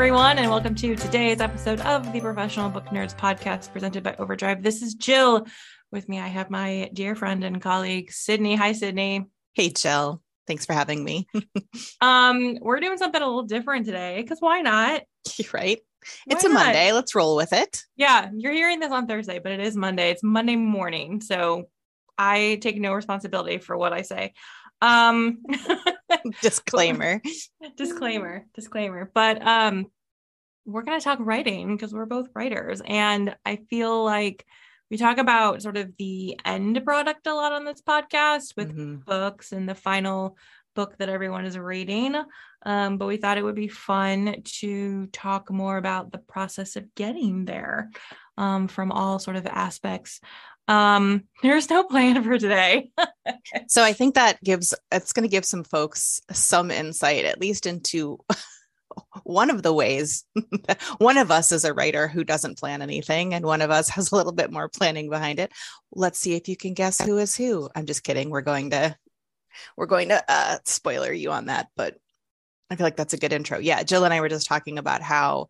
Everyone, and welcome to today's episode of the Professional Book Nerds podcast presented by Overdrive. This is Jill. With me, I have my dear friend and colleague, Sydney. Hi, Sydney. Hey, Jill. Thanks for having me. um, we're doing something a little different today because why not? right? Why it's a not? Monday. Let's roll with it. Yeah, you're hearing this on Thursday, but it is Monday. It's Monday morning. So I take no responsibility for what I say. Um Disclaimer. disclaimer, disclaimer. But um we're going to talk writing because we're both writers and I feel like we talk about sort of the end product a lot on this podcast with Mhm. books and the final book that everyone is reading. Um, but we thought it would be fun to talk more about the process of getting there um, from all sort of aspects. Um, there's no plan for today. So I think that gives it's going to give some folks some insight, at least into one of the ways. one of us is a writer who doesn't plan anything, and one of us has a little bit more planning behind it. Let's see if you can guess who is who. I'm just kidding. We're going to we're going to uh, spoiler you on that, but I feel like that's a good intro. Yeah, Jill and I were just talking about how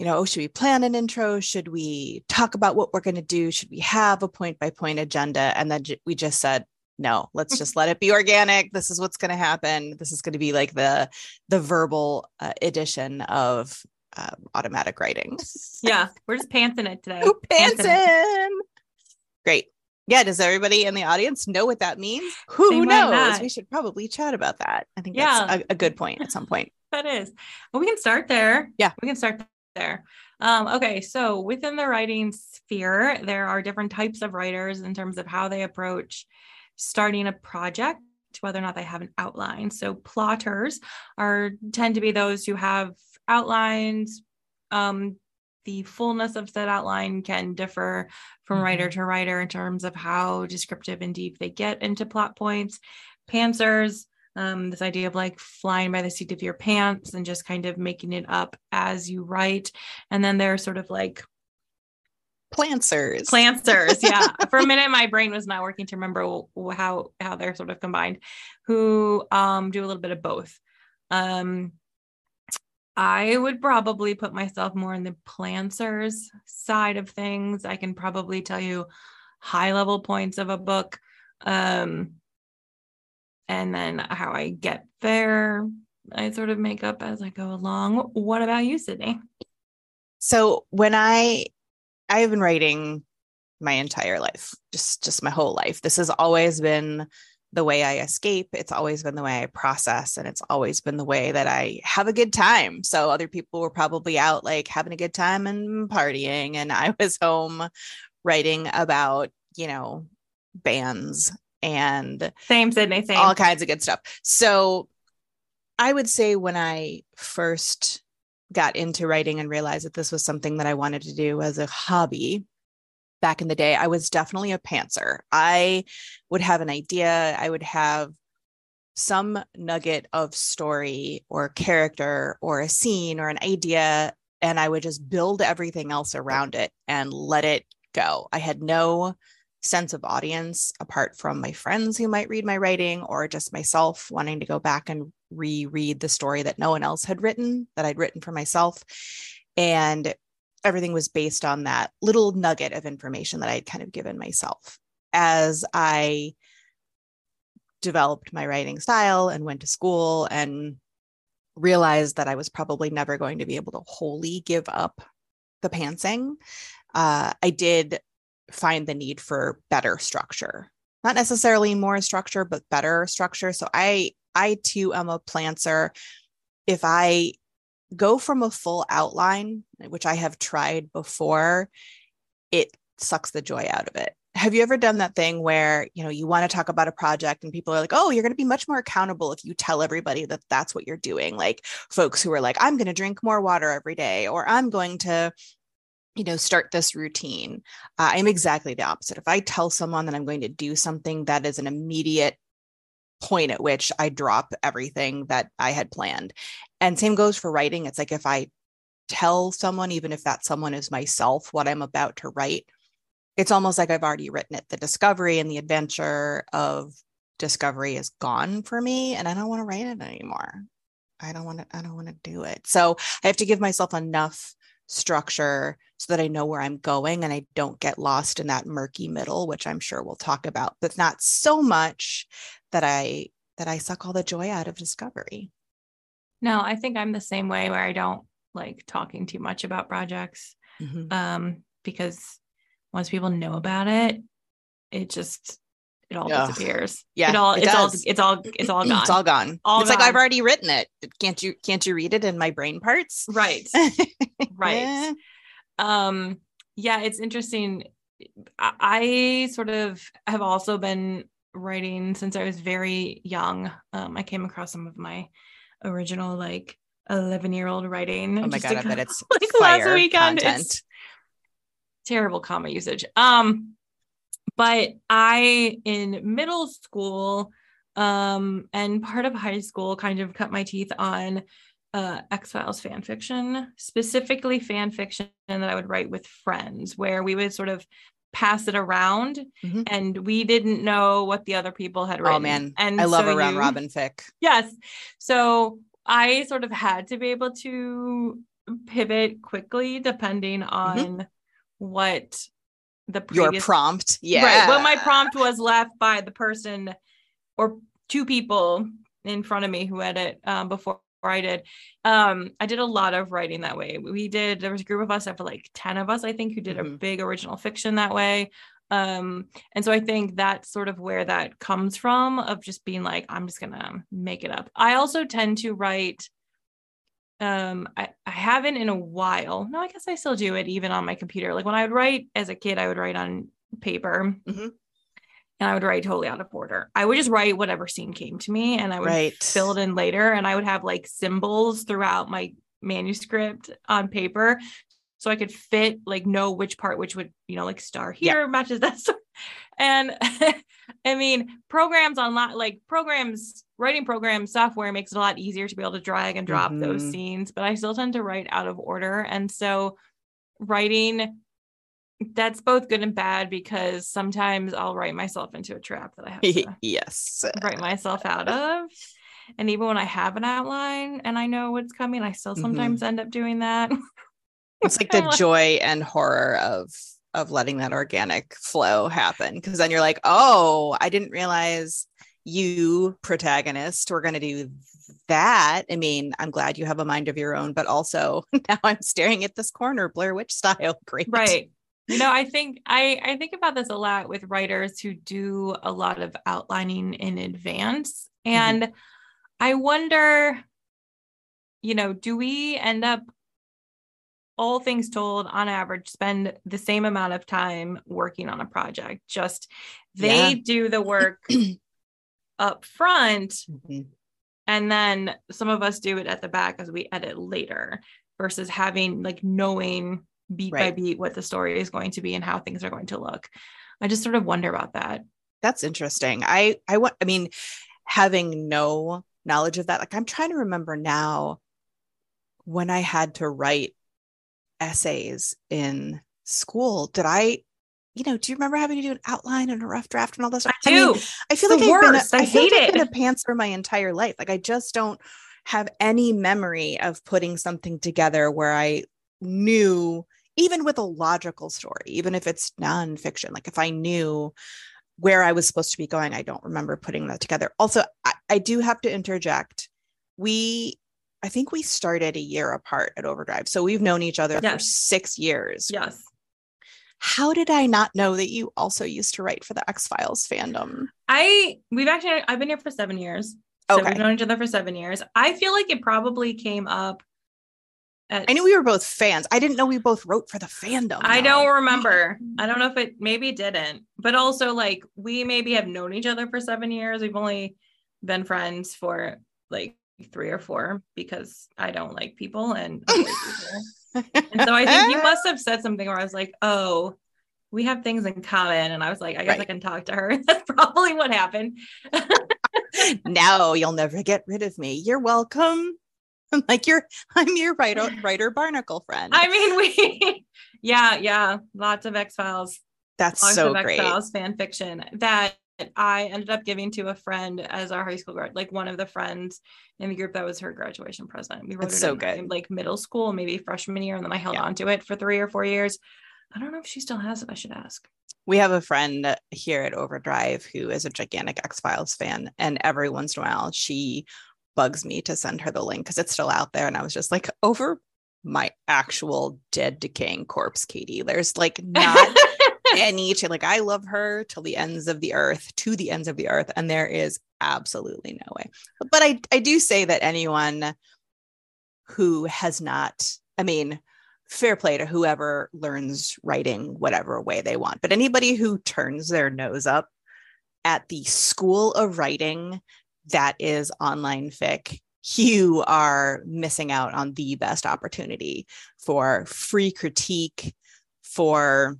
you know, oh, should we plan an intro? Should we talk about what we're going to do? Should we have a point by point agenda? And then we just said, no, let's just let it be organic. This is what's going to happen. This is going to be like the the verbal uh, edition of uh, automatic writing. yeah, we're just pantsing it today. Pantsing. Great. Yeah. Does everybody in the audience know what that means? Who They knows? We should probably chat about that. I think Yeah. that's a, a good point at some point. That is. Well, we can start there. Yeah. We can start there. Um, okay. So within the writing sphere, there are different types of writers in terms of how they approach starting a project, whether or not they have an outline. So plotters are tend to be those who have outlines. Um, the fullness of said outline can differ from writer to writer in terms of how descriptive and deep they get into plot points. Pantsers, um, this idea of like flying by the seat of your pants and just kind of making it up as you write. And then there are sort of like Plantsers. planters. Yeah. For a minute, my brain was not working to remember how how they're sort of combined, who um, do a little bit of both. Um, I would probably put myself more in the plantsers side of things. I can probably tell you high level points of a book. Um, and then how I get there, I sort of make up as I go along. What about you, Sydney? So when I I have been writing my entire life, just just my whole life. This has always been the way I escape. It's always been the way I process, and it's always been the way that I have a good time. So other people were probably out like having a good time and partying, and I was home writing about you know bands and Same, Sydney. Same. all kinds of good stuff. So I would say when I first got into writing and realized that this was something that I wanted to do as a hobby back in the day, I was definitely a pantser. I would have an idea, I would have some nugget of story or character or a scene or an idea, and I would just build everything else around it and let it go. I had no sense of audience apart from my friends who might read my writing or just myself wanting to go back and reread the story that no one else had written that I'd written for myself. And everything was based on that little nugget of information that I'd kind of given myself. As I developed my writing style and went to school and realized that I was probably never going to be able to wholly give up the pantsing, uh, I did find the need for better structure not necessarily more structure but better structure so i i too am a plantser if i go from a full outline which i have tried before it sucks the joy out of it. Have you ever done that thing where, you know, you want to talk about a project and people are like, "Oh, you're going to be much more accountable if you tell everybody that that's what you're doing." Like folks who are like, "I'm going to drink more water every day," or "I'm going to you know start this routine uh, i'm exactly the opposite. If i tell someone that i'm going to do something that is an immediate point at which i drop everything that i had planned. And same goes for writing. It's like if i tell someone even if that someone is myself what i'm about to write it's almost like i've already written it. The discovery and the adventure of discovery is gone for me and i don't want to write it anymore. I don't want to i don't want to do it. So i have to give myself enough structure so that I know where I'm going and I don't get lost in that murky middle, which I'm sure we'll talk about, but not so much that I that I suck all the joy out of discovery. No, I think I'm the same way where I don't like talking too much about projects. Mm-hmm. Um, because once people know about it, it just it all Ugh. disappears. Yeah, it all it it's does. all it's all it's all gone. It's all gone. All it's gone. like I've already written it. Can't you can't you read it in my brain parts? Right. right. Um yeah, it's interesting. I, I sort of have also been writing since I was very young. Um, I came across some of my original like 11 year old writing. Oh my god, I bet it's like last weekend. Content. It's terrible comma usage. Um, but I, in middle school um, and part of high school, kind of cut my teeth on uh, X Files fan fiction, specifically fan fiction that I would write with friends, where we would sort of pass it around mm-hmm. and we didn't know what the other people had written. Oh man, and I love so around you, Robin fic. Yes. So I sort of had to be able to pivot quickly depending mm-hmm. on mm-hmm. what the previous, your prompt. Yeah. Right. Well, my prompt was left by the person or two people in front of me who had it um, before I did. Um, I did a lot of writing that way. We did, there was a group of us, after like 10 of us, I think, who did mm-hmm. a big original fiction that way. Um, and so I think that's sort of where that comes from of just being like, I'm just gonna make it up. I also tend to write um I, I haven't in a while no i guess i still do it even on my computer like when i would write as a kid i would write on paper mm-hmm. And i would write totally out of order i would just write whatever scene came to me and i would right. fill it in later and i would have like symbols throughout my manuscript on paper so i could fit like know which part which would you know like star here yeah. matches that and i mean programs online like programs writing program software makes it a lot easier to be able to drag and drop mm-hmm. those scenes, but I still tend to write out of order. And so writing that's both good and bad because sometimes I'll write myself into a trap that I have to yes write myself out of. And even when I have an outline and I know what's coming, I still sometimes mm-hmm. end up doing that. it's like the joy and horror of of letting that organic flow happen because then you're like, oh, I didn't realize you protagonist we're going to do that i mean i'm glad you have a mind of your own but also now i'm staring at this corner blair witch style great right you know i think i i think about this a lot with writers who do a lot of outlining in advance mm-hmm. and mm-hmm. i wonder you know do we end up all things told on average spend the same amount of time working on a project just they yeah. do the work up front mm-hmm. and then some of us do it at the back as we edit later versus having like knowing beat right. by beat what the story is going to be and how things are going to look i just sort of wonder about that that's interesting i i want i mean having no knowledge of that like i'm trying to remember now when i had to write essays in school did i you know, do you remember having to do an outline and a rough draft and all this? Stuff? I do. I, mean, I feel like I've been, a, I, I hate it. I've been a pantser my entire life. Like I just don't have any memory of putting something together where I knew, even with a logical story, even if it's nonfiction, like if I knew where I was supposed to be going, I don't remember putting that together. Also, I, I do have to interject. We I think we started a year apart at Overdrive. So we've known each other yes. for six years. Yes. How did I not know that you also used to write for the X Files fandom? I we've actually I've been here for seven years. So okay. we've known each other for seven years. I feel like it probably came up at, I knew we were both fans. I didn't know we both wrote for the fandom. I though. don't remember. I don't know if it maybe didn't, but also like we maybe have known each other for seven years. We've only been friends for like three or four because I don't like people and people. And so I think you must have said something where I was like, oh, we have things in common. And I was like, I guess I can talk to her. That's probably what happened. now you'll never get rid of me. You're welcome. I'm like you're I'm your writer writer barnacle friend. I mean, we, yeah, yeah, lots of X Files, That's lots so of X Files fan fiction that I ended up giving to a friend as our high school grad, like one of the friends in the group that was her graduation present. We wrote That's it so in, good. like middle school, maybe freshman year, and then I held Yeah. on to it for three or four years. I don't know if she still has it. I should ask. We have a friend here at Overdrive who is a gigantic X Files fan, and every once in a while she bugs me to send her the link because it's still out there. And I was just like, over my actual dead decaying corpse, Katie. There's like not any to like I love her till the ends of the earth, to the ends of the earth, and there is absolutely no way. But I I do say that anyone who has not, I mean, fair play to whoever learns writing whatever way they want, but anybody who turns their nose up at the school of writing that is online fic you are missing out on the best opportunity for free critique for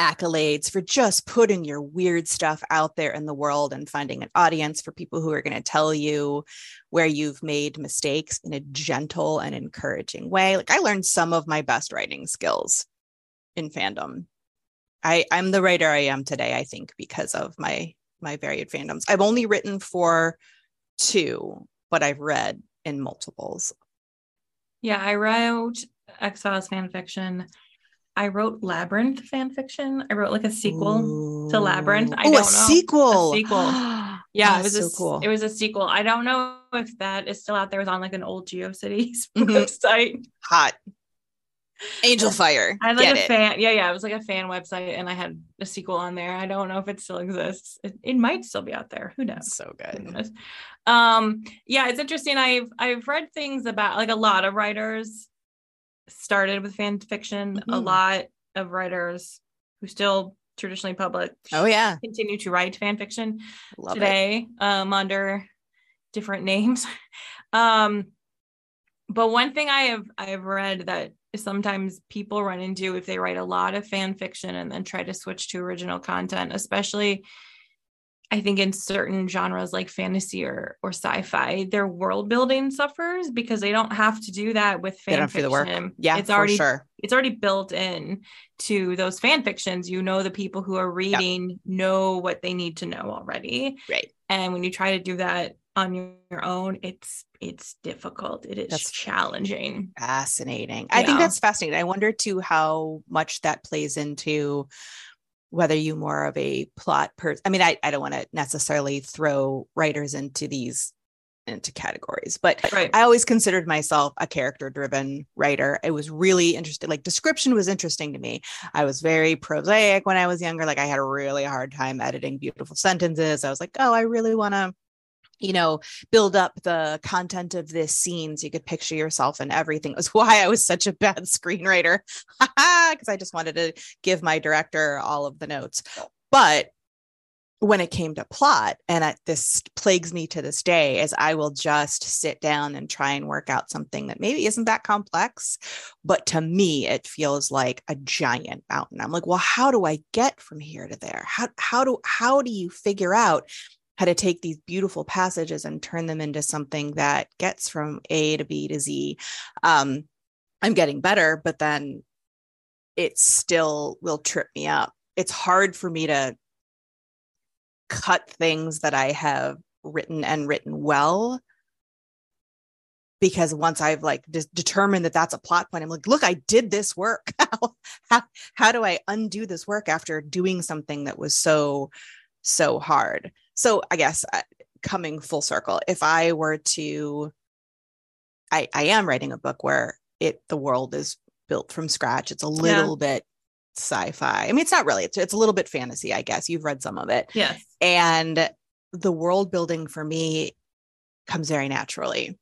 accolades for just putting your weird stuff out there in the world and finding an audience for people who are going to tell you where you've made mistakes in a gentle and encouraging way. Like I learned some of my best writing skills in fandom. I I'm the writer I am today I think because of my my varied fandoms. I've only written for two, but I've read in multiples. Yeah, I wrote X Files fan fiction. I wrote Labyrinth fan fiction. I wrote like a sequel. to Labyrinth. I oh, don't a know. sequel. A sequel. Yeah, it was a, so s- cool. It was a sequel. I don't know if that is still out there. It was on like an old GeoCities Mhm. website. hot. Angel Fire. I had like Get a it. fan. Yeah, yeah. It was like a fan website, and I had a sequel on there. I don't know if it still exists. It, it might still be out there. Who knows? so good. Um, yeah, it's interesting. I've I've read things about like a lot of writers started with fan fiction. A Mhm. lot of writers who still traditionally publish Oh yeah. continue to write fan fiction Love today um under different names um but one thing i have i have read that sometimes people run into if they write a lot of fan fiction and then try to switch to original content especially i think in certain genres like fantasy or or sci-fi their world building suffers because they don't have to do that with They fan don't have the work. fiction Yeah, it's already sure. it's already built in to those fan fictions you know the people who are reading know what they need to know already Right. and when you try to do that on your, own it's it's difficult it is That's- challenging Fascinating. I think that's fascinating. I wonder too how much that plays into whether you more of a plot person. I mean, I, I don't want to necessarily throw writers into these into categories, but right I always considered myself a character driven writer. It was really interesting. Like description was interesting to me. I was very prosaic when I was younger. Like I had a really hard time editing beautiful sentences. I was like, oh, I really want to, you know, build up the content of this scene so you could picture yourself and everything. It was why I was such a bad screenwriter because I just wanted to give my director all of the notes. But when it came to plot and I, this plagues me to this day is i will just sit down and try and work out something that maybe isn't that complex but to me it feels like a giant mountain i'm like well how do i get from here to there how, how do how do you figure out how to take these beautiful passages and turn them into something that gets from a to b to z um, i'm getting better but then it still will trip me up it's hard for me to cut things that I have written and written well because once I've like de- determined that that's a plot point, I'm like, look, I did this work. how, how, how do I undo this work after doing something that was so, so hard? So I guess uh, coming full circle, if I were to, I, I am writing a book where it, the world is built from scratch. It's a little bit sci-fi. I mean, it's not really, it's, it's a little bit fantasy, I guess. You've read some of it yes and the world building for me comes very naturally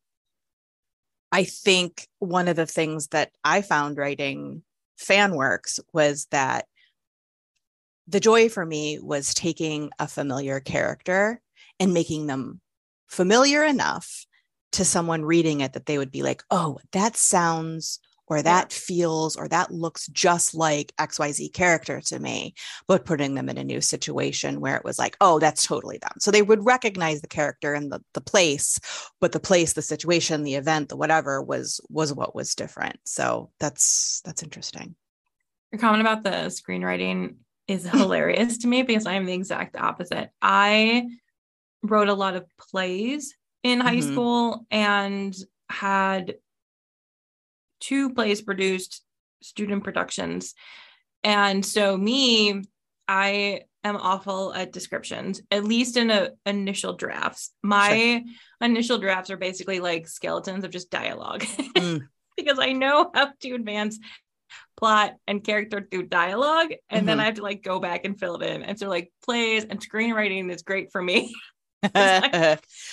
I think one of the things that I found writing fan works was that the joy for me was taking a familiar character and making them familiar enough to someone reading it that they would be like, oh, that sounds or that yeah. feels or that looks just like XYZ character to me, but putting them in a new situation where it was like, oh, that's totally them. So they would recognize the character and the, the place, but the place, the situation, the event, the whatever was was what was different. So that's that's interesting. Your comment about the screenwriting is hilarious to me because I'm the exact opposite. I wrote a lot of plays in high mm-hmm. school and had two plays produced, student productions. And so, me, I am awful at descriptions, at least in a, initial drafts. My sure. initial drafts are basically like skeletons of just dialogue mm. because I know how to advance plot and character through dialogue and mm-hmm. then i have to like go back and fill it in and so like plays and screenwriting is great for me like,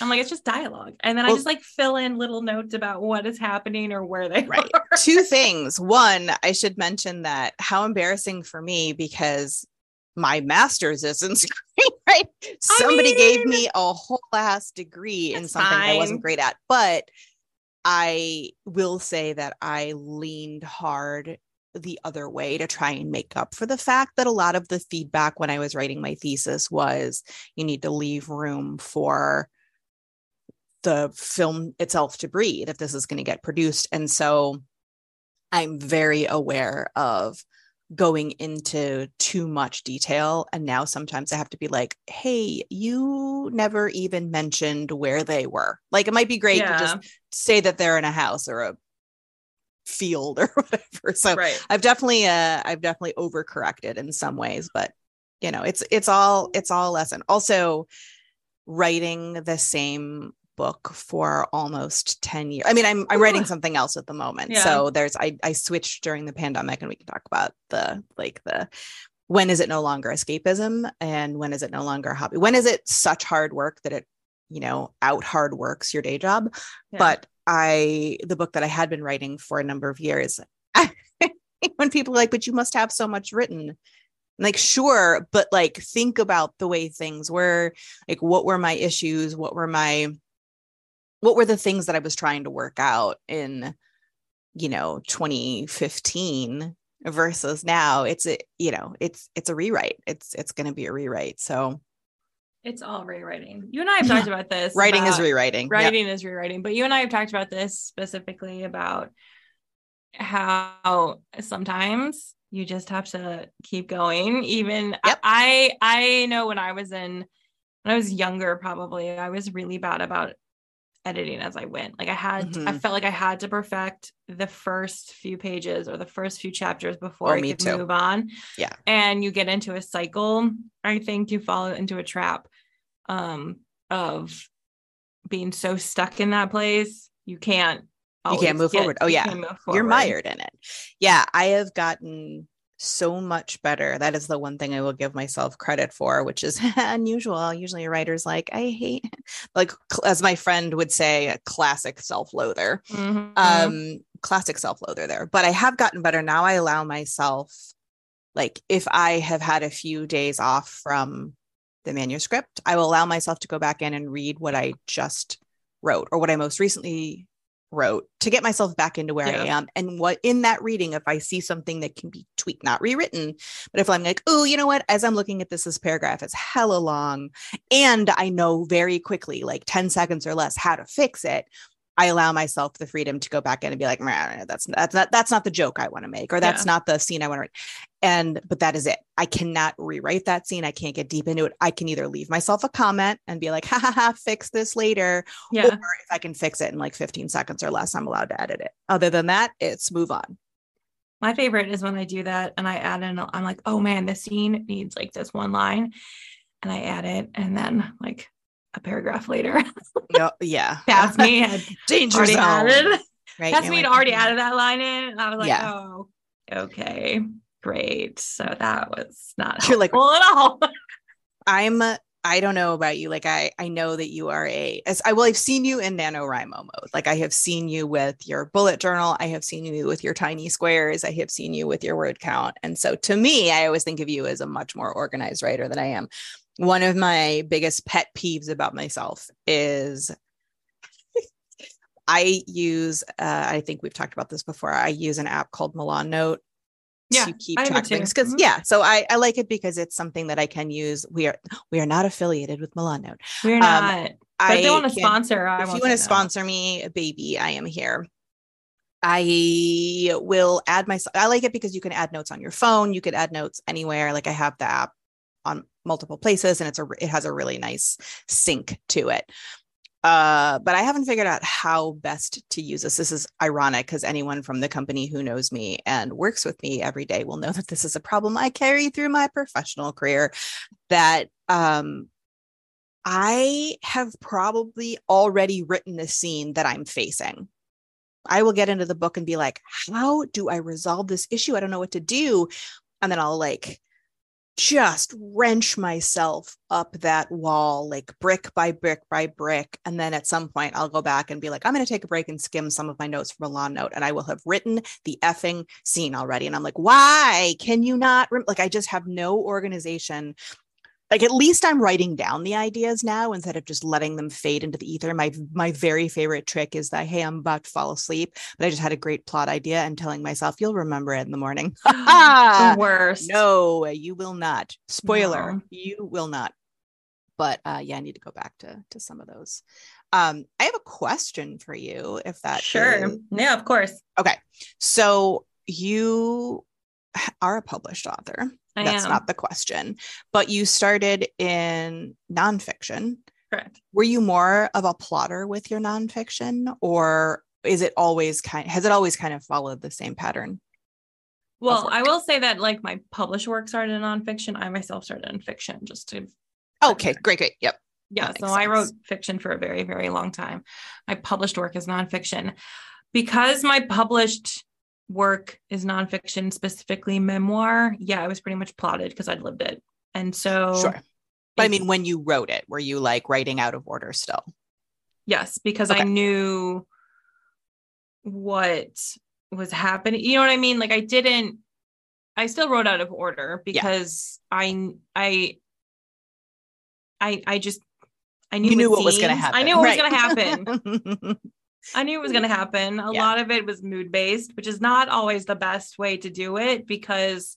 i'm like it's just dialogue and then well, i just like fill in little notes about what is happening or where they right are. two things one i should mention that how embarrassing for me because my master's is in screenwriting. Somebody mean, gave me a whole ass degree in something fine. I wasn't great at, but I will say that I leaned hard the other way to try and make up for the fact that a lot of the feedback when I was writing my thesis was you need to leave room for the film itself to breathe if this is going to get produced. And so I'm very aware of going into too much detail. And now sometimes I have to be like, hey, you never even mentioned where they were. Like it might be great yeah. to just say that they're in a house or a field or whatever. So right. I've definitely uh I've definitely overcorrected in some ways, but you know, it's it's all it's all a lesson. Also writing the same book for almost 10 years. I mean, I'm I'm writing something else at the moment. Yeah. So there's I I switched during the pandemic and we can talk about the like the when is it no longer escapism and when is it no longer a hobby? When is it such hard work that it, you know, out hard works your day job? Yeah. But I the book that I had been writing for a number of years. when people are like, but you must have so much written. like, sure, but like think about the way things were. Like, what were my issues? What were my what were the things that I was trying to work out in, you know, 2015 versus now? It's a, you know, it's it's a rewrite. It's it's gonna be a rewrite. So it's all rewriting. You and I have talked about this. Writing about, is rewriting. Writing yep. is rewriting. But you and I have talked about this specifically about how sometimes you just have to keep going. Even yep. I I know when I was in when I was younger, probably I was really bad about editing as I went. Like I had mm-hmm. I felt like I had to perfect the first few pages or the first few chapters before oh, I could too. move on. Yeah. And you get into a cycle. I think you fall into a trap um, of being so stuck in that place. You can't. You can't move get, forward. Oh yeah, you you're mired in it. Yeah, I have gotten so much better. That is the one thing I will give myself credit for, which is unusual. Usually, a writer's like, I hate, like, as my friend would say, a classic self loather. Mm-hmm. Um, classic self loather there. But I have gotten better. Now I allow myself, like, if I have had a few days off from the manuscript, I will allow myself to go back in and read what I just wrote or what I most recently wrote to get myself back into where yeah. I am. And what in that reading, if I see something that can be tweaked, not rewritten, but if I'm like, oh, you know what, as I'm looking at this, this paragraph is hella long, and I know very quickly, like 10 seconds or less, how to fix it. I allow myself the freedom to go back in and be like, that's that's not that's not the joke I want to make, or that's yeah. not the scene I want to write. And but that is it. I cannot rewrite that scene. I can't get deep into it. I can either leave myself a comment and be like, ha ha ha, fix this later. Yeah. Or if I can fix it in like 15 seconds or less, I'm allowed to edit it. Other than that, it's move on. My favorite is when I do that and I add in, I'm like, oh man, this scene needs like this one line. And I add it. And then like a paragraph later. no, yeah. me had danger zone. Added, right. me had already added that line in. And I was like, yeah. oh, okay, great. So that was not You're like, at all. I'm uh, I don't know about you. Like I, I know that you are a as I well, I've seen you in NaNoWriMo mode. Like I have seen you with your bullet journal. I have seen you with your tiny squares. I have seen you with your word count. And so to me, I always think of you as a much more organized writer than I am. One of my biggest pet peeves about myself is I use, uh, I think we've talked about this before. I use an app called Milanote Yeah, to keep I track of things. Because Mhm. yeah, so I, I like it because it's something that I can use. We are we are not affiliated with Milanote. We're Um, not. but I if they want to sponsor, I if you want to no. sponsor me, baby, I am here. I will add my. I like it because you can add notes on your phone. You could add notes anywhere. Like I have the app multiple places, and it's a. It has a really nice sync to it. Uh, but I haven't figured out how best to use this. This is ironic because anyone from the company who knows me and works with me every day will know that this is a problem I carry through my professional career. That um, I have probably already written the scene that I'm facing. I will get into the book and be like, how do I resolve this issue? I don't know what to do. And then I'll like just wrench myself up that wall, like brick by brick by brick. And then at some point, I'll go back and be like, I'm going to take a break and skim some of my notes from Milanote. And I will have written the effing scene already. And I'm like, why can you not? Rem-? Like, I just have no organization like at least I'm writing down the ideas now instead of just letting them fade into the ether. My my very favorite trick is that hey, I'm about to fall asleep, but I just had a great plot idea and telling myself you'll remember it in the morning. the worst. no, you will not. Spoiler, No. you will not. But uh, yeah, I need to go back to to some of those. Um, I have a question for you, if that Sure. is- Yeah, of course. Okay, so you are a published author. I That's am. not the question. But you started in nonfiction. correct. Were you more of a plotter with your nonfiction, or is it always kind? Has it always kind of followed the same pattern? Well. I will say that like my published work started in nonfiction. I myself started in fiction just to oh, Okay, great, great. Yep. yeah so makes i wrote fiction for a very very long time my published work is nonfiction because my published work is nonfiction specifically memoir yeah it was pretty much plotted because i'd lived it and so Sure. But I mean, when you wrote it, were you like writing out of order still? yes because i knew what was happening you know what i mean like i didn't i still wrote out of order because i i i i just i knew, knew what was going to happen. i knew what Right. was going to happen I knew it was going to happen. A Yeah. lot of it was mood based, which is not always the best way to do it because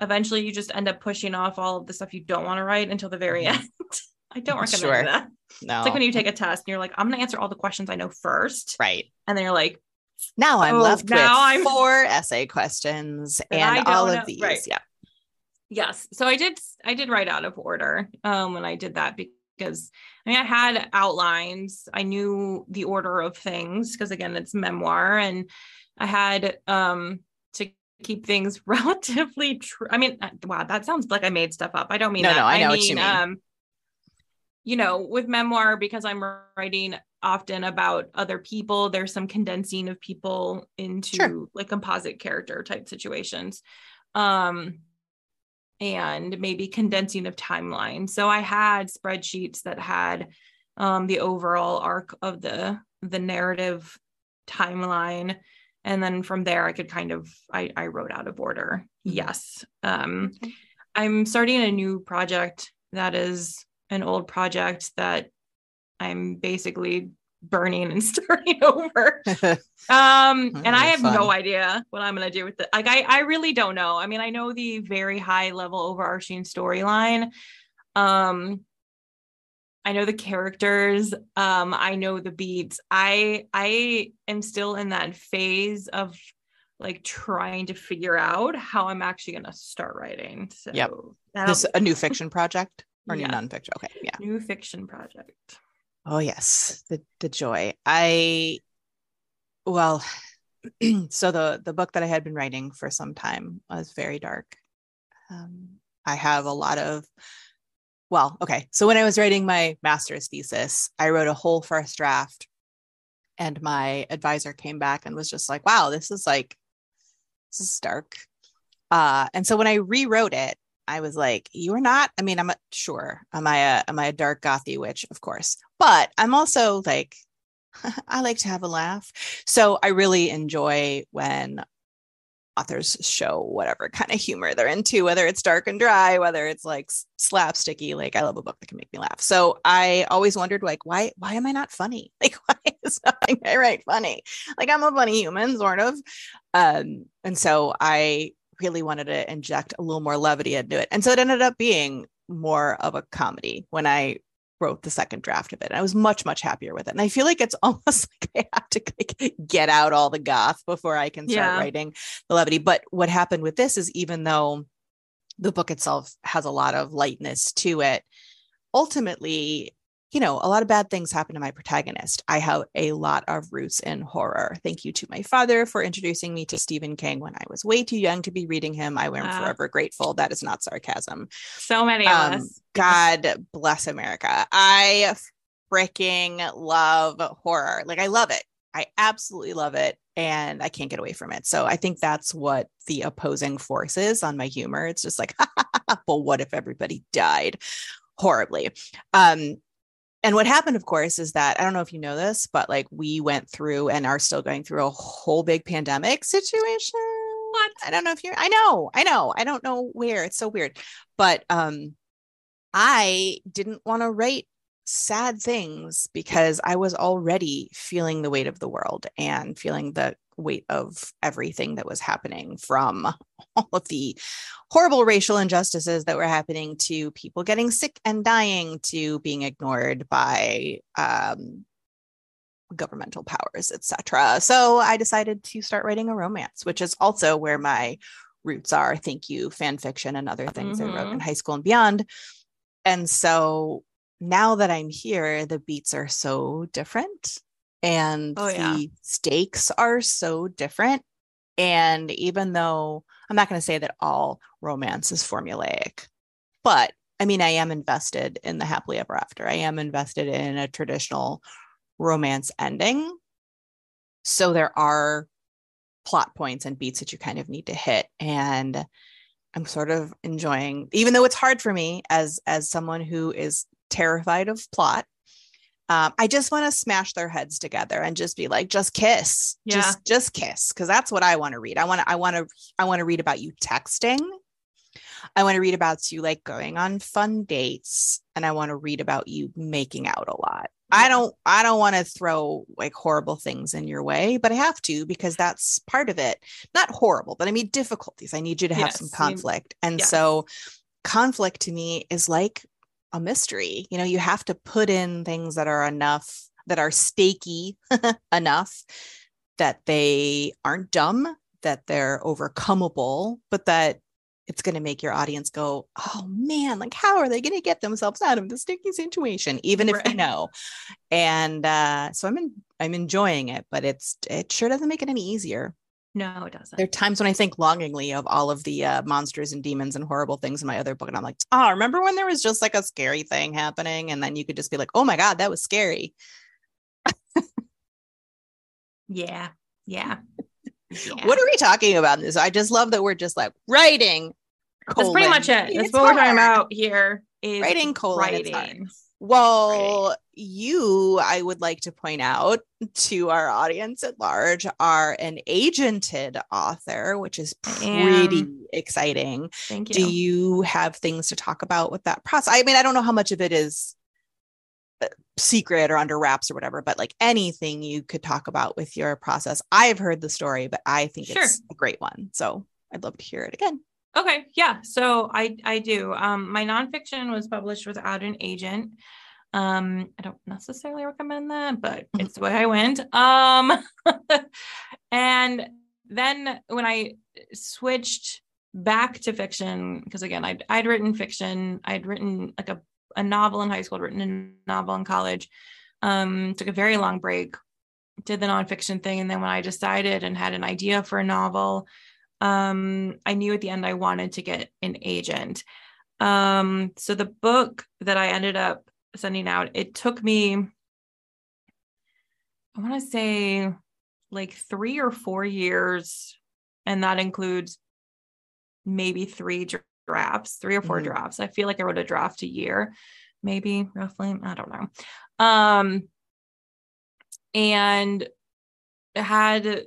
eventually you just end up pushing off all of the stuff you don't want to write until the very Mhm. end. I don't recommend Sure. that. no. It's like when you take a test and you're like, I'm going to answer all the questions I know first. right. And then you're like, Now I'm Oh, left now with I'm- four essay questions and all know- of these. right. Yeah. yes. So I did, I did write out of order um, when I did that because I mean, I had outlines. I knew the order of things because again, it's memoir and I had um, to keep things relatively true. I mean, uh, wow, that sounds like I made stuff up. I don't mean No, that. no, I know what you mean. Um, you know, with memoir, because I'm writing often about other people, there's some condensing of people into Sure. like composite character type situations. Um, and maybe condensing of timeline. So I had spreadsheets that had um, the overall arc of the the narrative timeline, and then from there I could kind of I, I wrote out of order. Mhm. Yes, um, Okay. I'm starting a new project that is an old project that I'm basically burning and starting over. Um, and I have no idea what I'm gonna do with it. Like I, I really don't know. I mean, I know the very high level overarching storyline. Um, I know the characters. Um, I know the beats. I I am still in that phase of like trying to figure out how I'm actually gonna start writing. So Yep. this a new fiction project or new Yeah. nonfiction? Okay. Yeah. new fiction project. Oh yes, the the joy. I well, so the the book that I had been writing for some time was very dark. Um, I have a lot of well, okay. So when I was writing my master's thesis, I wrote a whole first draft, and my advisor came back and was just like, "Wow, this is like this is dark." Uh, and so when I rewrote it, I was like, "You're not." I mean, I'm a, sure. Am I a am I a dark gothy witch? Of course, but I'm also like, I like to have a laugh. So I really enjoy when authors show whatever kind of humor they're into, whether it's dark and dry, whether it's like slapsticky. Like I love a book that can make me laugh. So I always wondered, like, why why am I not funny? Like, why is nothing I write funny? Like I'm a funny human, sort of. Um, and so I really wanted to inject a little more levity into it. And so it ended up being more of a comedy when I wrote the second draft of it. And I was much, much happier with it. And I feel like it's almost like I have to like get out all the goth before I can start yeah. writing the levity. But what happened with this is even though the book itself has a lot of lightness to it, ultimately you know, a lot of bad things happen to my protagonist. I have a lot of roots in horror. Thank you to my father for introducing me to Stephen King when I was way too young to be reading him. I am forever grateful. That is not sarcasm. So many of um, us. God bless America. I freaking love horror. Like, I love it. I absolutely love it. And I can't get away from it. So I think that's what the opposing force is on my humor. It's just like, but what if everybody died? horribly. Um, and what happened of course is that i don't know if you know this but like we went through and are still going through a whole big pandemic situation. What? I don't know if you're i know i know i don't know where it's so weird. But um i didn't want to write sad things because i was already feeling the weight of the world and feeling the weight of everything that was happening from all of the horrible racial injustices that were happening to people getting sick and dying to being ignored by um, governmental powers etc so i decided to start writing a romance which is also where my roots are thank you fan fiction and other things mm-hmm. i wrote in mm-hmm. high school and beyond and so now that i'm here the beats are so different and oh, yeah. the stakes are so different. And even though I'm not going to say that all romance is formulaic, but I mean, I am invested in the happily ever after. I am invested in a traditional romance ending. So there are plot points and beats that you kind of need to hit. And I'm sort of enjoying, even though it's hard for me as as someone who is terrified of plot um, I just want to smash their heads together and just be like, just kiss, yeah. just just kiss, because that's what I want to read. I want to I want to I want to read about you texting. I want to read about you like going on fun dates, and I want to read about you making out a lot. Yeah. I don't I don't want to throw like horrible things in your way, but I have to because that's part of it. Not horrible, but I mean difficulties. I need you to have yes. some conflict, and so conflict to me is like a mystery. You know, you have to put in things that are enough, that are stakey enough that they aren't dumb, that they're overcomable, but that it's going to make your audience go, oh man, like how are they going to get themselves out of this sticky situation, even if right. they know? And uh, so I'm in, I'm enjoying it, but it's it sure doesn't make it any easier. No, it doesn't. There are times when I think longingly of all of the uh, monsters and demons and horrible things in my other book. And I'm like, oh, remember when there was just like a scary thing happening? And then you could just be like, oh my God, that was scary. yeah. Yeah. yeah. What are we talking about in this? I just love that we're just like writing. Colon. That's pretty much it. That's it's what hard. we're talking about here is writing colon. Writing. Well, right. you, I would like to point out to our audience at large, are an agented author, which is pretty exciting. Thank you. Do you have things to talk about with that process? I mean, I don't know how much of it is uh, secret or under wraps or whatever, but like anything you could talk about with your process. I've heard the story, but I think sure. it's a great one. So I'd love to hear it again. Okay, yeah. So I I do. Um, my nonfiction was published without an agent. Um, I don't necessarily recommend that, but it's the way I went. Um, and then when I switched back to fiction, because again, I'd I'd written fiction, I'd written like a a novel in high school, I'd written a novel in college. Um, took a very long break, did the nonfiction thing, and then when I decided and had an idea for a novel um, I knew at the end I wanted to get an agent. Um, so the book that I ended up sending out, it took me, I want to say like three or four years. And that includes maybe three drafts, three or 4 Mhm. drafts. I feel like I wrote a draft a year, maybe roughly. I don't know. Um, and it had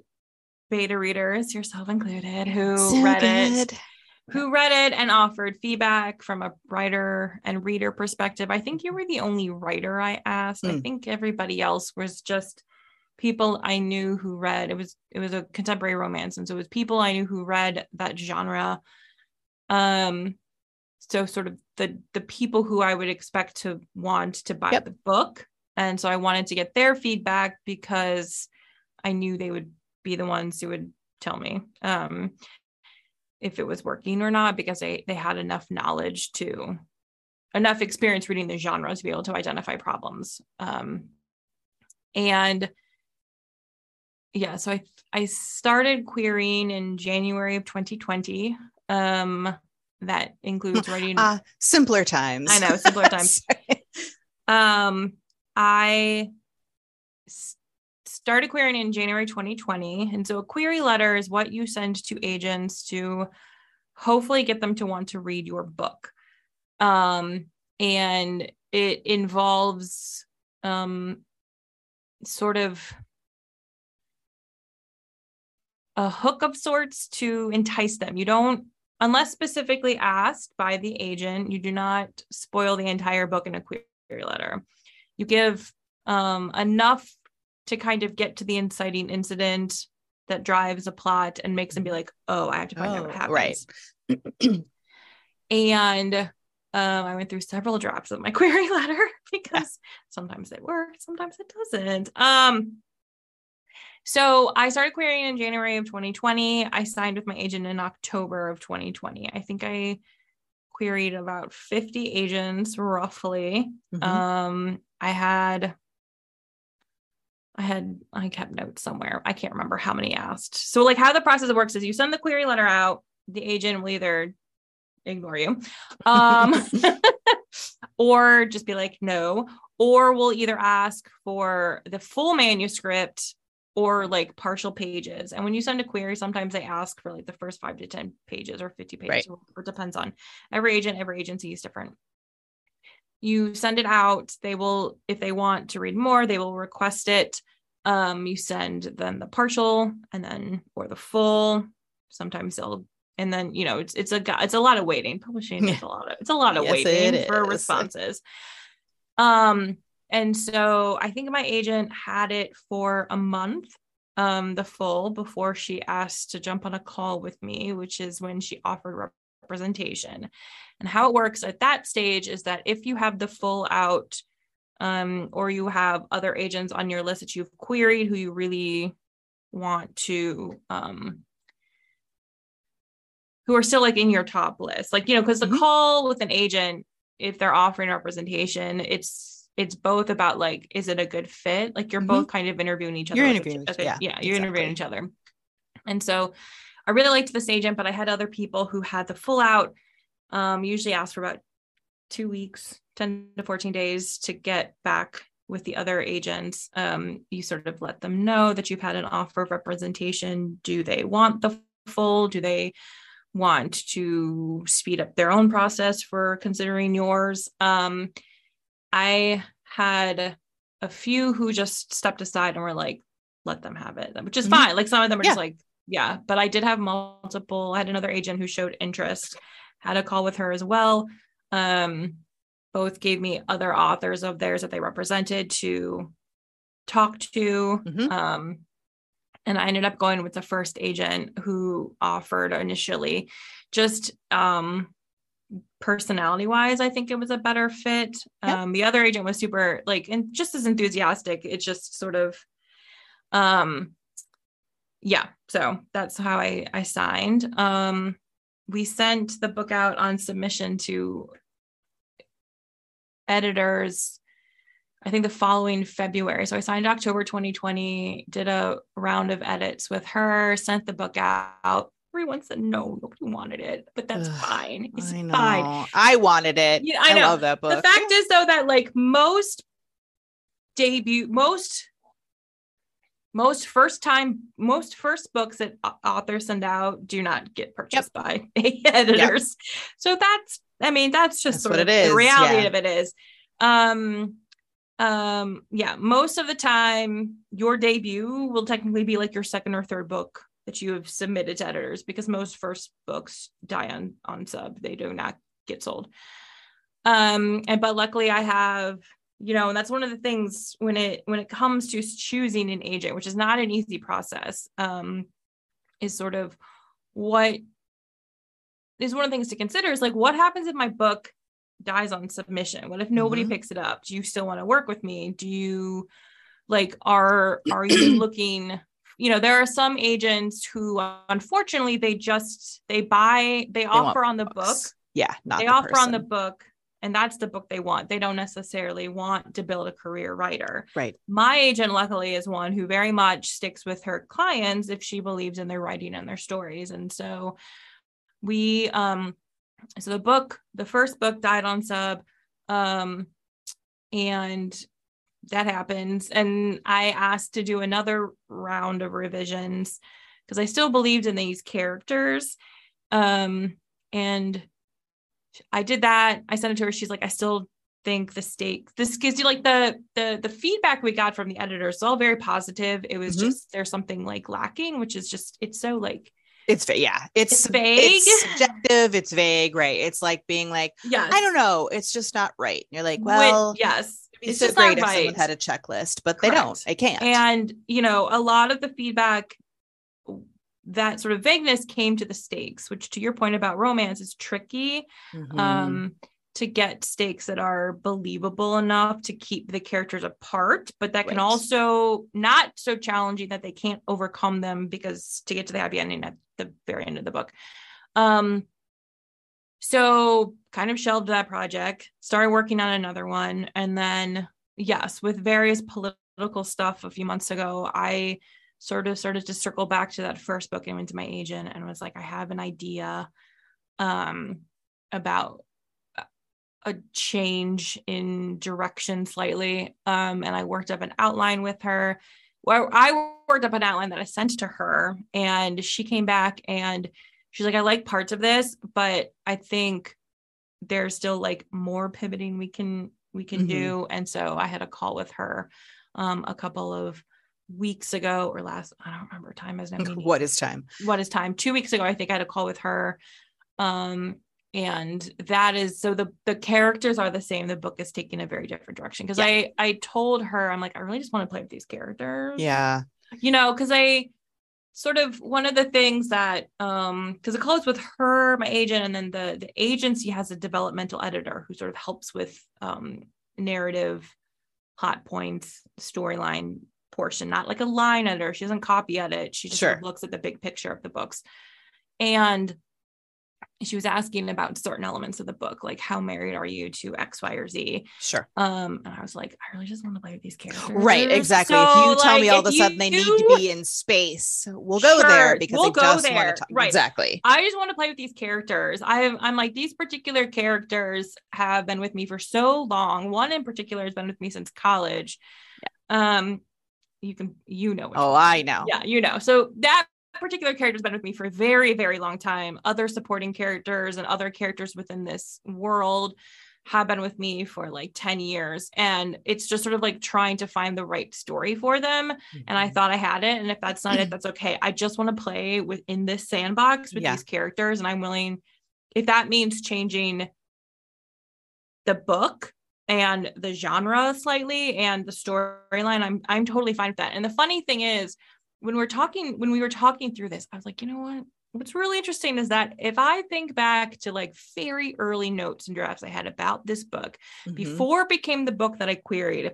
beta readers, yourself included, who So read it who read it and offered feedback from a writer and reader perspective. I think you were the only writer I asked. I Mm. think everybody else was just people I knew who read. It was it was a contemporary romance, and so it was people I knew who read that genre. Um, so sort of the the people who I would expect to want to buy Yep. the book, and so I wanted to get their feedback because I knew they would be the ones who would tell me. Um, if it was working or not because they they had enough knowledge to enough experience reading the genre to be able to identify problems um and yeah so i i started querying in january of 2020 um that includes writing Ah, simpler times. I know, simpler times. Um i started querying in january 2020 and so a query letter is what you send to agents to hopefully get them to want to read your book. Um and it involves um sort of a hook of sorts to entice them. You don't unless specifically asked by the agent you do not spoil the entire book in a query letter. You give um enough to kind of get to the inciting incident that drives a plot and makes them be like oh i have to find out what Oh, happens right. and um, I went through several drafts of my query letter because sometimes it works, sometimes it doesn't. Um, so I started querying in January of 2020. I signed with my agent in October of 2020. I think I queried about 50 agents roughly. Mhm. Um, I had I had I kept notes somewhere. I can't remember how many asked. So like how the process works is you send the query letter out, the agent will either ignore you um or just be like no or we'll either ask for the full manuscript or like partial pages and when you send a query sometimes they ask for like the first 5 to 10 pages or 50 pages Right. or or it depends on every agent every agency is different you send it out they will if they want to read more they will request it. Um you send them the partial and then or the full. Sometimes they'll and then you know it's it's a it's a lot of waiting. Publishing is a lot of it's a lot of Yes, waiting for responses. Um and so i think my agent had it for a month um the full before she asked to jump on a call with me which is when she offered representation. And how it works at that stage is that if you have the full out um or you have other agents on your list that you've queried who you really want to um who are still like in your top list like you know because the Mhm. call with an agent if they're offering representation it's it's both about like is it a good fit? Like you're Mhm. both kind of interviewing each other You're interviewing each- each- I think- yeah, yeah you're interviewing each other. And so i really liked this agent but i had other people who had the full out um usually asked for about two weeks 10 to 14 days to get back with the other agents. Um you sort of let them know that you've had an offer of representation. Do they want the full? Do they want to speed up their own process for considering yours? Um i had a few who just stepped aside and were like let them have it which is Mhm. fine. Like some of them are just like yeah but i did have multiple i had another agent who showed interest had a call with her as well. Um both gave me other authors of theirs that they represented to talk to. Mhm. um and i ended up going with the first agent who offered initially. Just um personality wise i think it was a better fit. Yep. um the other agent was super like and just as enthusiastic. It just sort of um yeah so that's how i i signed um we sent the book out on submission to editors i think the following february so i signed october 2020 did a round of edits with her sent the book out everyone said no nobody wanted it but that's Ugh, fine it's I fine I wanted it. Yeah, I know. love that book. the fact is though that like most debut most most first time most first books that authors send out do not get purchased yep. by editors yep. so that's i mean that's just that's sort of the reality yeah. of it is um um yeah most of the time your debut will technically be like your second or third book that you have submitted to editors because most first books die on on sub they do not get sold um and but luckily i have you know and that's one of the things when it when it comes to choosing an agent which is not an easy process um is sort of what is one of the things to consider is like what happens if my book dies on submission what if nobody mm-hmm. picks it up do you still want to work with me do you like are are you looking you know there are some agents who unfortunately they just they buy they, they offer on the books. book yeah not they the offer person. on the book and that's the book they want. They don't necessarily want to build a career writer. Right. My agent luckily is one who very much sticks with her clients if she believes in their writing and their stories. And so we um so the book the first book died on sub um and that happens. And i asked to do another round of revisions because i still believed in these characters. Um and I did that. I sent it to her. She's like, I still think the stake this gives you like the the the feedback we got from the editors all very positive. It was mm-hmm. just there's something like lacking which is just it's so like it's yeah. It's, it's vague. it's subjective. It's vague right? It's like being like yeah i don't know. It's just not right. You're like well When, yes it's just great if right. someone had a checklist but Correct. they don't. They can't. And you know a lot of the feedback that sort of vagueness came to the stakes, which to your point about romance is tricky mm-hmm. um, to get stakes that are believable enough to keep the characters apart, but that can also not so challenging that they can't overcome them because to get to the happy ending at the very end of the book. Um, so kind of shelved that project, started working on another one, and then yes, with various political stuff a few months ago, I sort of started to circle back to that first book and went to my agent and was like, I have an idea um, about a change in direction slightly. Um, and I worked up an outline with her. Well, I worked up an outline that I sent to her, and she came back and she's like, I like parts of this, but I think there's still like more pivoting we can we can mm-hmm. do. And so I had a call with her um, a couple of weeks ago or last i don't remember time as what is time? What is time? Two weeks ago i think i had a call with her um and that is so the the characters are the same. The book is taking a very different direction. Because yeah. i i told her i'm like i really just want to play with these characters. Yeah. You know because i sort of one of the things that um because the call is with her my agent and then the the agency has a developmental editor who sort of helps with um narrative hot points storyline portion, not like a line editor. She doesn't copy edit. She just sure. looks at the big picture of the books. And she was asking about certain elements of the book, like how married are you to X, Y, or Z? Sure. Um, and I was like, I really just want to play with these characters. Right, exactly. So, if you tell like, me all of a sudden they need to be in space, we'll go sure, there because we'll I just there. want to talk. Right. Exactly. I just want to play with these characters. I have I'm like, these particular characters have been with me for so long. One in particular has been with me since college. Yeah. Um, you can you know oh one. i know yeah you know so that particular character has been with me for a very very long time other supporting characters and other characters within this world have been with me for like 10 years and it's just sort of like trying to find the right story for them mm-hmm. and i mm-hmm. thought i had it and if that's not it that's okay i just want to play within this sandbox with yeah. these characters and i'm willing if that means changing the book and the genre slightly and the storyline i'm i'm totally fine with that and the funny thing is when we're talking when we were talking through this i was like you know what what's really interesting is that if i think back to like very early notes and drafts i had about this book mm-hmm. before it became the book that i queried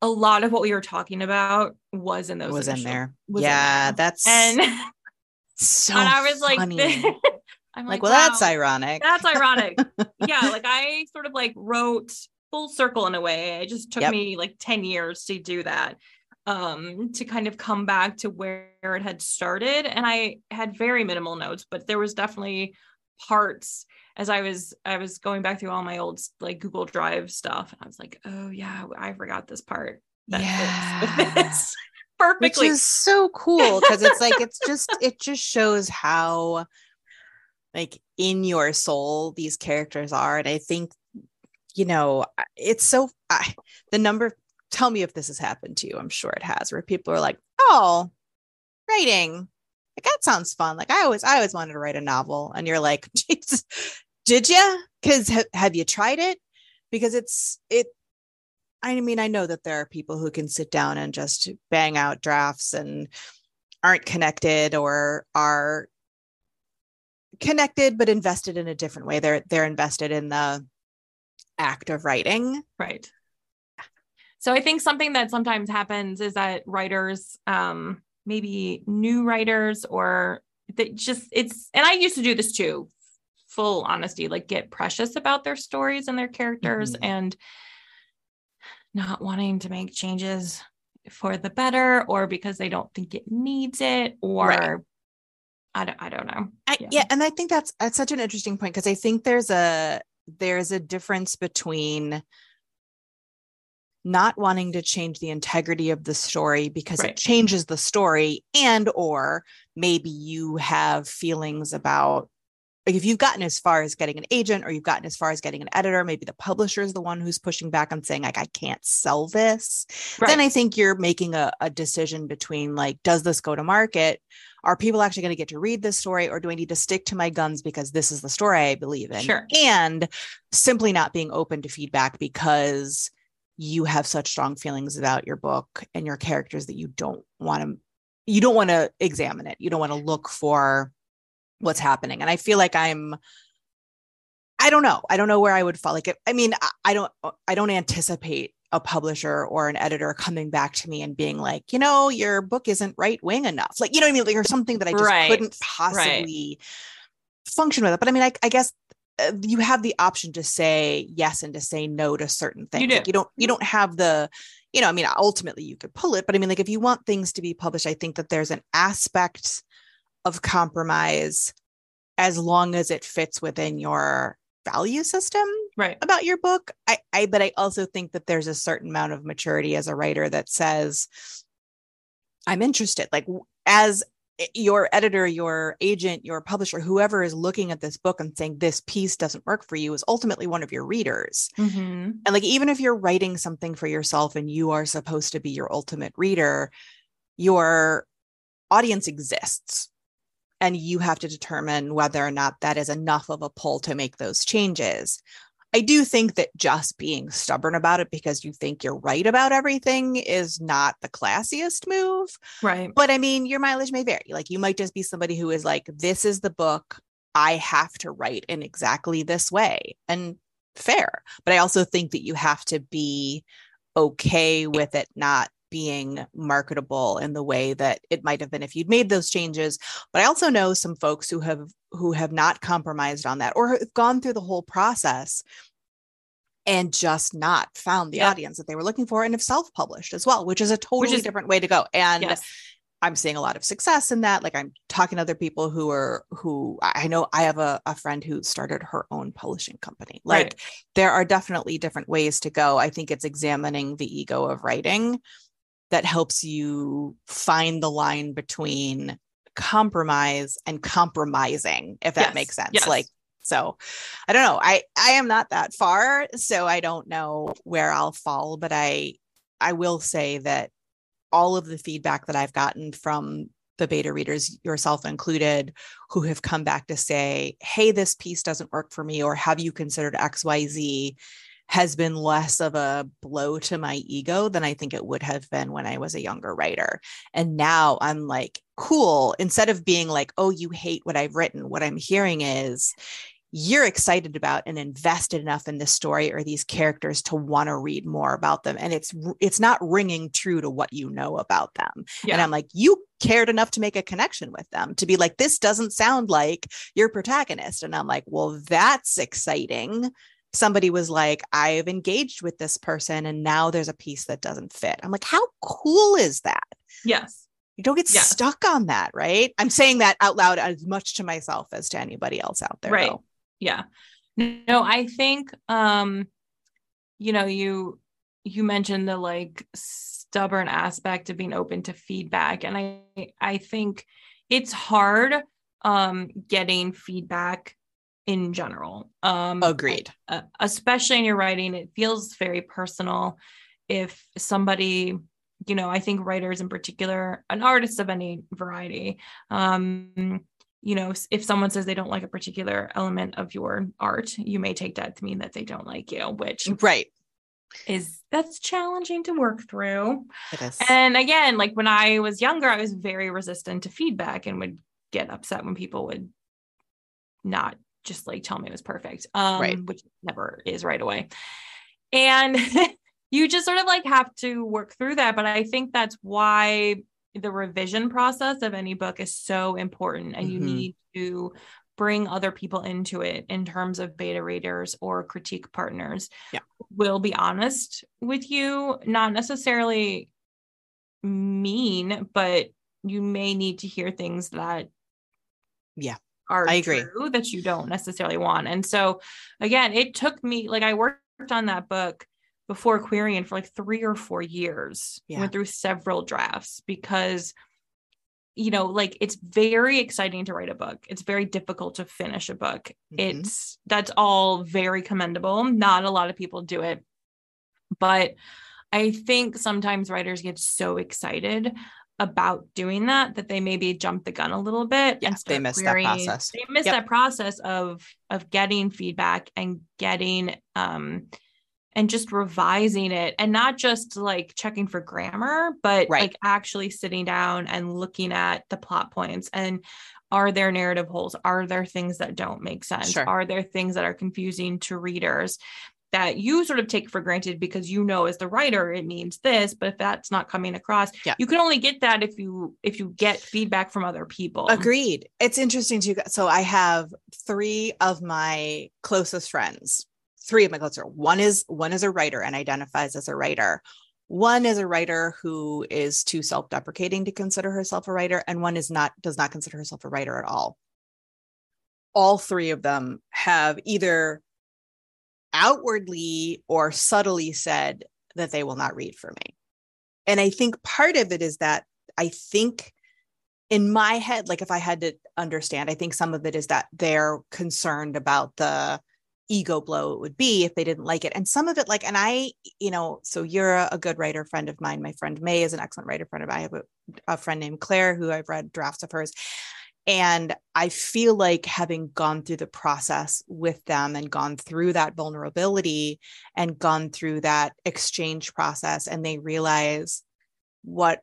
a lot of what we were talking about was in those was initial, in there was yeah in there. that's and so and i was like I'm like, like well, wow, that's ironic. That's ironic. yeah, like I sort of like wrote full circle in a way. It just took yep. me like 10 years to do that. Um, to kind of come back to where it had started. And I had very minimal notes, but there was definitely parts as I was I was going back through all my old like Google Drive stuff. And I was like, oh yeah, I forgot this part. That yeah. perfectly. Which is so cool because it's like it's just it just shows how like in your soul these characters are. And I think you know it's so I, the number tell me if this has happened to you. I'm sure it has where people are like oh writing. Like that sounds fun. Like I always I always wanted to write a novel. And you're like Jesus, did you because ha- have you tried it? Because it's it I mean, I know that there are people who can sit down and just bang out drafts and aren't connected or are connected but invested in a different way. They're they're invested in the act of writing. Right. So I think something that sometimes happens is that writers, um, maybe new writers or that just it's and I used to do this too, full honesty, like get precious about their stories and their characters mm-hmm. and not wanting to make changes for the better or because they don't think it needs it or right. I don't I don't know. I, yeah. yeah, and I think that's that's such an interesting point because I think there's a there's a difference between not wanting to change the integrity of the story because right. it changes the story and or maybe you have feelings about like if you've gotten as far as getting an agent or you've gotten as far as getting an editor maybe the publisher is the one who's pushing back and saying like i can't sell this right. then i think you're making a, a decision between like does this go to market are people actually going to get to read this story or do i need to stick to my guns because this is the story i believe in sure. and simply not being open to feedback because you have such strong feelings about your book and your characters that you don't want to you don't want to examine it you don't want to look for what's happening. And I feel like I'm I don't know. I don't know where I would fall. Like, I mean, I don't, I don't anticipate a publisher or an editor coming back to me and being like, you know, your book isn't right wing enough. Like, you know what I mean? Like, or something that I just right. couldn't possibly right. function with it. But I mean, I, I guess uh, you have the option to say yes and to say no to certain things. You, do. Like you don't, you don't have the, you know, I mean, ultimately you could pull it, but I mean, like if you want things to be published, I think that there's an aspect of compromise as long as it fits within your value system right. about your book. I, I but i also think that there's a certain amount of maturity as a writer that says i'm interested. Like as your editor your agent your publisher whoever is looking at this book and saying this piece doesn't work for you is ultimately one of your readers. Mm-hmm. and like even if you're writing something for yourself and you are supposed to be your ultimate reader your audience exists and you have to determine whether or not that is enough of a pull to make those changes. I do think that just being stubborn about it because you think you're right about everything is not the classiest move. Right. But I mean, your mileage may vary. Like you might just be somebody who is like, this is the book I have to write in exactly this way. And fair. But I also think that you have to be okay with it not being marketable in the way that it might have been if you'd made those changes but i also know some folks who have who have not compromised on that or have gone through the whole process and just not found the yeah. audience that they were looking for and have self-published as well which is a totally is, different way to go and yes. I'm seeing a lot of success in that. Like I'm talking to other people who are who I know I have a, a friend who started her own publishing company. Like right. there are definitely different ways to go. I think it's examining the ego of writing that helps you find the line between compromise and compromising if that yes, makes sense yes. like so i don't know i i am not that far so i don't know where i'll fall but i i will say that all of the feedback that i've gotten from the beta readers yourself included who have come back to say hey this piece doesn't work for me or have you considered xyz has been less of a blow to my ego than I think it would have been when I was a younger writer. And now I'm like, cool. Instead of being like, oh, you hate what I've written, what I'm hearing is, you're excited about and invested enough in this story or these characters to want to read more about them and it's it's not ringing true to what you know about them yeah. and i'm like you cared enough to make a connection with them to be like this doesn't sound like your protagonist and i'm like well that's exciting somebody was like, I've engaged with this person and now there's a piece that doesn't fit. I'm like, how cool is that? Yes. You don't get yes. stuck on that, right? I'm saying that out loud as much to myself as to anybody else out there. Right. Though. Yeah. No, I think um, you know, you you mentioned the like stubborn aspect of being open to feedback. And I I think it's hard um getting feedback in general. Um Agreed. uh, especially in your writing, it feels very personal. If somebody, you know, I think writers in particular, an artist of any variety, um, you know, if someone says they don't like a particular element of your art, you may take that to mean that they don't like you, which right is that's challenging to work through. it is And again, like when I was younger, I was very resistant to feedback and would get upset when people would not just like tell me it was perfect. Um, Right. which never is right away. And you just sort of like have to work through that. But I think that's why the revision process of any book is so important. And you Mhm. need to bring other people into it in terms of beta readers or critique partners. Yeah. Will be honest with you, not necessarily mean, but you may need to hear things that Yeah, are I agree. true that you don't necessarily want. And so again, it took me like I worked on that book before querying for like three or four years. Yeah. Went through several drafts because you know, like it's very exciting to write a book. It's very difficult to finish a book. Mhm. It's that's all very commendable. Not a lot of people do it. But I think sometimes writers get so excited about doing that that they maybe jump the gun a little bit Yes, and they miss that process. They miss Yep. that process of of getting feedback and getting um and just revising it and not just like checking for grammar but Right. like actually sitting down and looking at the plot points and are there narrative holes are there things that don't make sense Sure. are there things that are confusing to readers that you sort of take for granted because you know as the writer it means this but if that's not coming across Yeah. you can only get that if you if you get feedback from other people Agreed. It's interesting too. So I have three of my closest friends. Three of my closer. One is one is a writer and identifies as a writer. One is a writer who is too self-deprecating to consider herself a writer, and one is not does not consider herself a writer at all. All three of them have either outwardly or subtly said that they will not read for me. And I think part of it is that I think in my head, like if I had to understand, I think some of it is that they're concerned about the ego blow it would be if they didn't like it. And some of it, like, and I, you know, so you're a, good writer friend of mine. My friend May is an excellent writer friend of mine. I have a, a friend named Claire who I've read drafts of hers. And I feel like having gone through the process with them and gone through that vulnerability and gone through that exchange process, and they realize what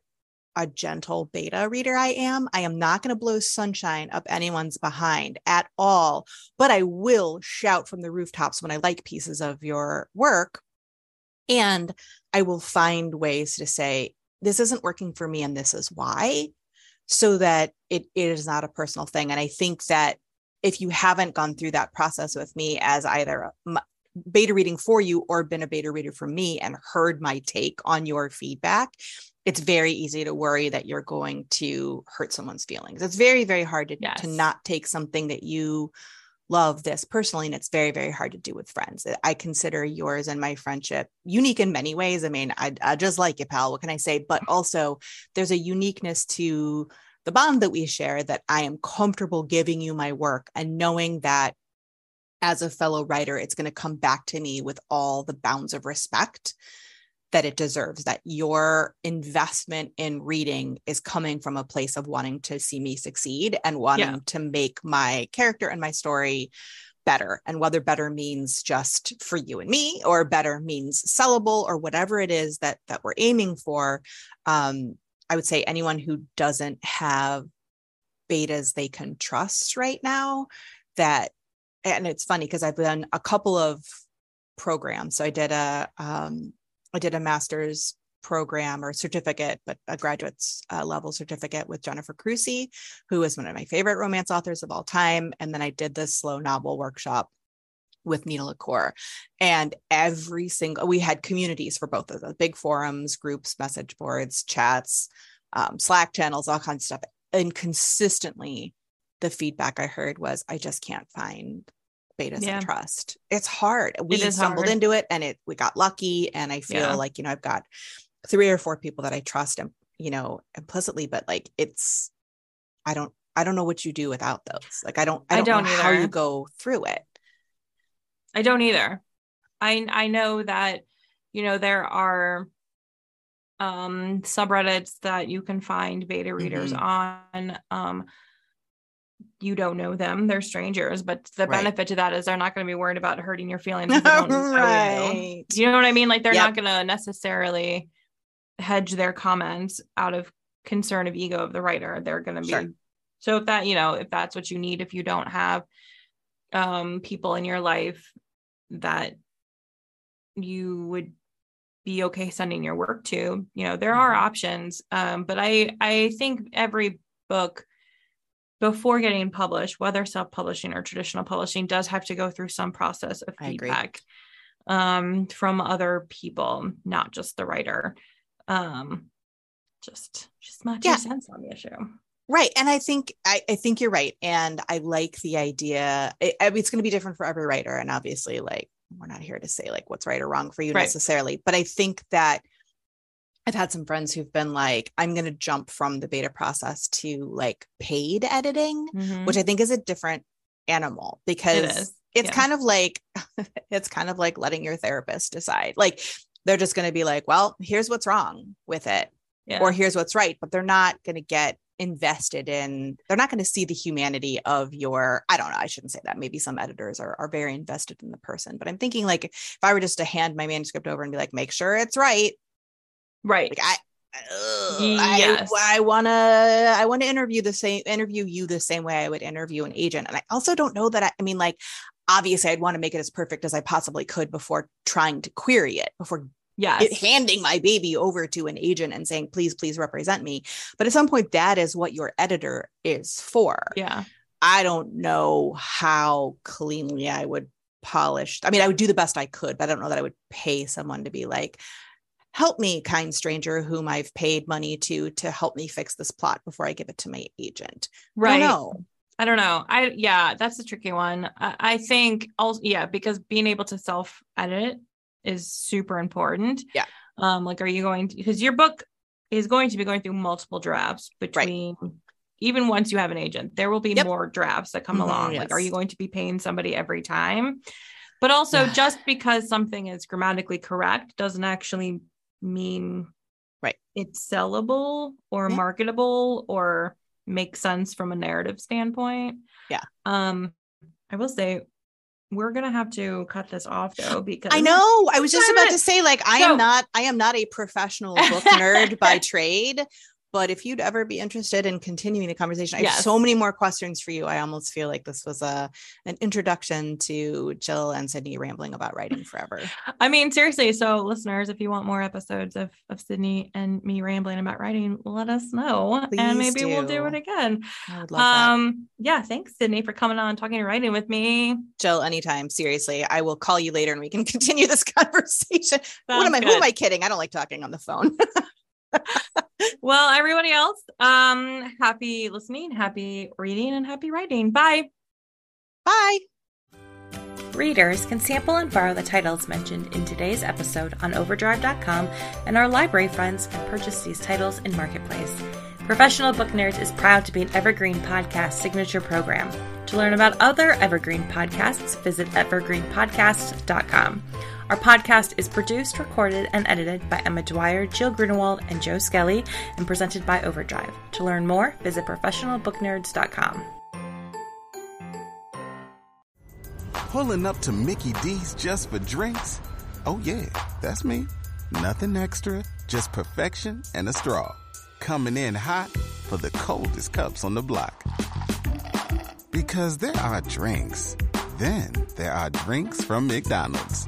a gentle beta reader I am. I am not going to blow sunshine up anyone's behind at all, but I will shout from the rooftops when I like pieces of your work. And I will find ways to say, this isn't working for me, and this is why, so that it, it is not a personal thing. And I think that if you haven't gone through that process with me as either beta reading for you or been a beta reader for me and heard my take on your feedback, it's very easy to worry that you're going to hurt someone's feelings. It's very, very hard to, Yes. to not take something that you love this personally. And it's very, very hard to do with friends. I consider yours and my friendship unique in many ways. I mean, I, I just like you, pal. What can I say? But mm. also, there's a uniqueness to the bond that we share that I am comfortable giving you my work and knowing that as a fellow writer, it's going to come back to me with all the bounds of respect that it deserves, that your investment in reading is coming from a place of wanting to see me succeed and wanting Yeah. to make my character and my story better. And whether better means just for you and me, or better means sellable, or whatever it is that that we're aiming for. Um, I would say anyone who doesn't have betas they can trust right now, that and it's funny because I've done a couple of programs. So I did a um, I did a master's program or certificate, but a graduate's uh, level certificate with Jennifer Crusie, who is one of my favorite romance authors of all time. And then I did this slow novel workshop with Nina LaCour. And every single, we had communities for both of the big forums, groups, message boards, chats, um, Slack channels, all kinds of stuff. And consistently, the feedback I heard was, I just can't find betas Yeah. I trust. It's hard. We is stumbled hard. into it and it we got lucky. And I feel Yeah. like, you know, I've got three or four people that I trust and you know implicitly, but like it's I don't I don't know what you do without those. Like I don't I don't, I don't know how you go through it. I don't either. I I know that you know there are um subreddits that you can find beta readers mm-hmm. on um you don't know them they're strangers but the right. benefit to that is they're not going to be worried about hurting your feelings right you. know what i mean like they're yep. not going to necessarily hedge their comments out of concern of ego of the writer they're going to be sure. so if that you know if that's what you need if you don't have um people in your life that you would be okay sending your work to you know there are mm-hmm. options um, but i i think every book before getting published whether self-publishing or traditional publishing does have to go through some process of feedback um, from other people not just the writer um, just just my two yeah. cents on the issue Right. And I think I, I, think you're right. And I like the idea. It, it's going to be different for every writer. And obviously, like we're not here to say like what's right or wrong for you right. necessarily, but I think that I've had some friends who've been like, I'm going to jump from the beta process to like paid editing, mm-hmm. which I think is a different animal because it it's yeah. kind of like, it's kind of like letting your therapist decide. Like, they're just going to be like, well, here's what's wrong with it, yeah. or here's what's right, but they're not going to get invested in they're not going to see the humanity of your i don't know i shouldn't say that maybe some editors are, are very invested in the person but i'm thinking like if i were just to hand my manuscript over and be like make sure it's right right. Like i yes. I, I want to I want to interview the same interview you the same way I would interview an agent. And I also don't know that I, I mean like obviously I'd want to make it as perfect as I possibly could before trying to query it before yeah handing my baby over to an agent and saying please please represent me. But at some point that is what your editor is for. Yeah. I don't know how cleanly i would polish. I mean i would do the best i could but i don't know that i would pay someone to be like help me kind stranger whom i've paid money to to help me fix this plot before i give it to my agent right no I don't know. I yeah, that's a tricky one. I, I think also yeah, because being able to self edit is super important. Yeah. Um, like, are you going to, because your book is going to be going through multiple drafts between, right. even once you have an agent, there will be yep. more drafts that come mm-hmm, along. Yes. Like, are you going to be paying somebody every time? But also, just because something is grammatically correct doesn't actually mean right it's sellable or yeah. marketable or make sense from a narrative standpoint. Yeah. Um, I will say we're gonna have to cut this off though because I know I was just about to say like I so, am not I am not a professional book nerd by trade, but if you'd ever be interested in continuing the conversation, I have so many more questions for you. I almost feel like this was a an introduction to Jill and Sydney rambling about writing forever. I mean, seriously. So, listeners, if you want more episodes of of Sydney and me rambling about writing, let us know, Please and maybe do. we'll do it again. I would love um, that. Yeah, thanks, Sydney, for coming on talking and writing with me. Jill, anytime. Seriously, I will call you later and we can continue this conversation. what am I? Good. Who am I kidding? I don't like talking on the phone. well, everybody else, um, happy listening, happy reading, and happy writing. Bye. Bye. Readers can sample and borrow the titles mentioned in today's episode on overdrive.com, and our library friends can purchase these titles in Marketplace. Professional Book Nerds is proud to be an Evergreen Podcast signature program. To learn about other Evergreen podcasts, visit evergreenpodcast.com. Our podcast is produced, recorded, and edited by Emma Dwyer, Jill Grunewald, and Joe Skelly, and presented by Overdrive. To learn more, visit professionalbooknerds.com. Pulling up to Mickey D's just for drinks? Oh, yeah, that's me. Nothing extra, just perfection and a straw. Coming in hot for the coldest cups on the block. Because there are drinks, then there are drinks from McDonald's.